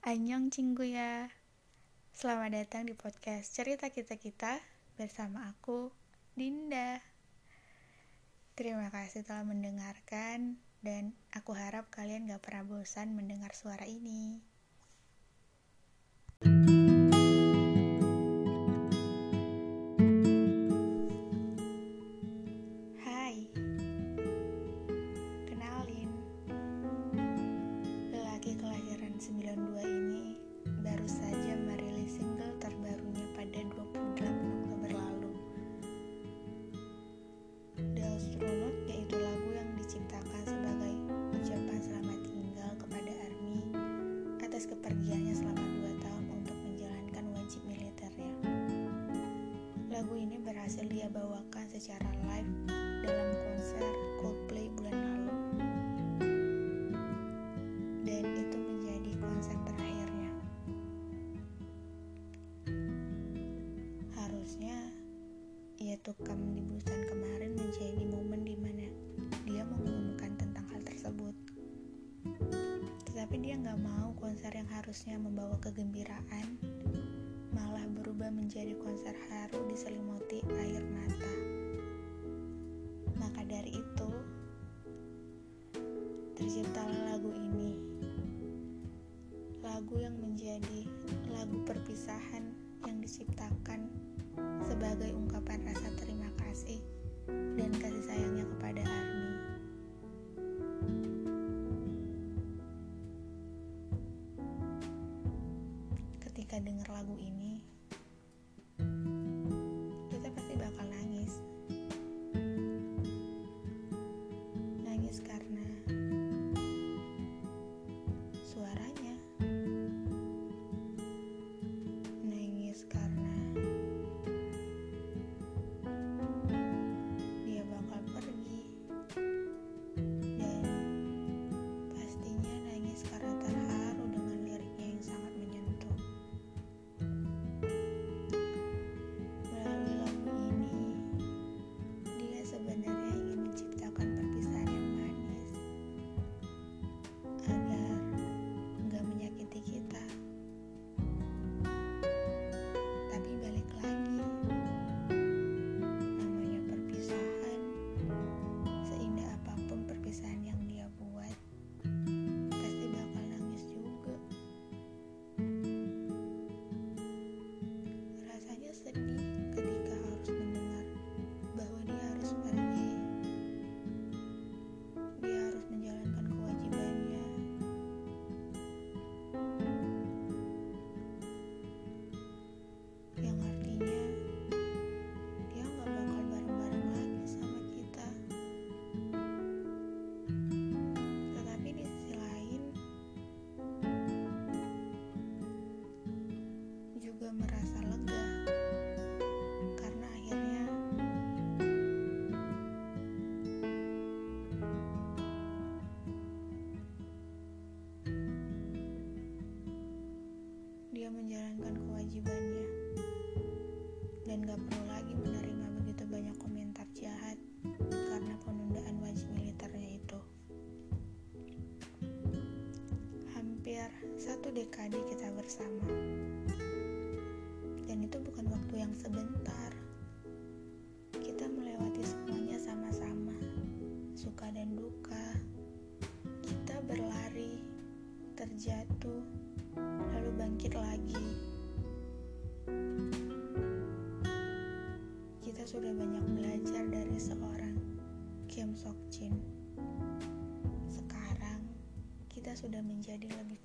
Annyeong ya. Selamat datang di podcast Cerita Kita-Kita bersama aku, Dinda. Terima kasih telah mendengarkan dan aku harap kalian gak pernah bosan mendengar suara ini. Atas kepergiannya selama dua tahun untuk menjalankan wajib militernya. Lagu ini berhasil dia bawakan secara live dalam konser Coldplay bulan lalu. Dan itu menjadi konser terakhirnya. Harusnya ia tukang di busan kemarin menjadi Tetapi dia nggak mau konser yang harusnya membawa kegembiraan malah berubah menjadi konser haru diselimuti air mata. Maka dari itu, terciptalah lagu ini. Lagu yang menjadi lagu perpisahan yang diciptakan sebagai ungkapan rasa terima kasih dan dengar lagu ini menjalankan kewajibannya. Dan gak perlu lagi menerima begitu banyak komentar jahat karena penundaan wajib militernya itu. Hampir satu dekade kita bersama, dan itu bukan waktu yang sebentar. Kita melewati semuanya sama-sama, suka dan duka. Kita berlari, terjatuh, lalu bangkit lagi. Kita sudah banyak belajar dari seorang Kim Sok Jin. Sekarang kita sudah menjadi lebih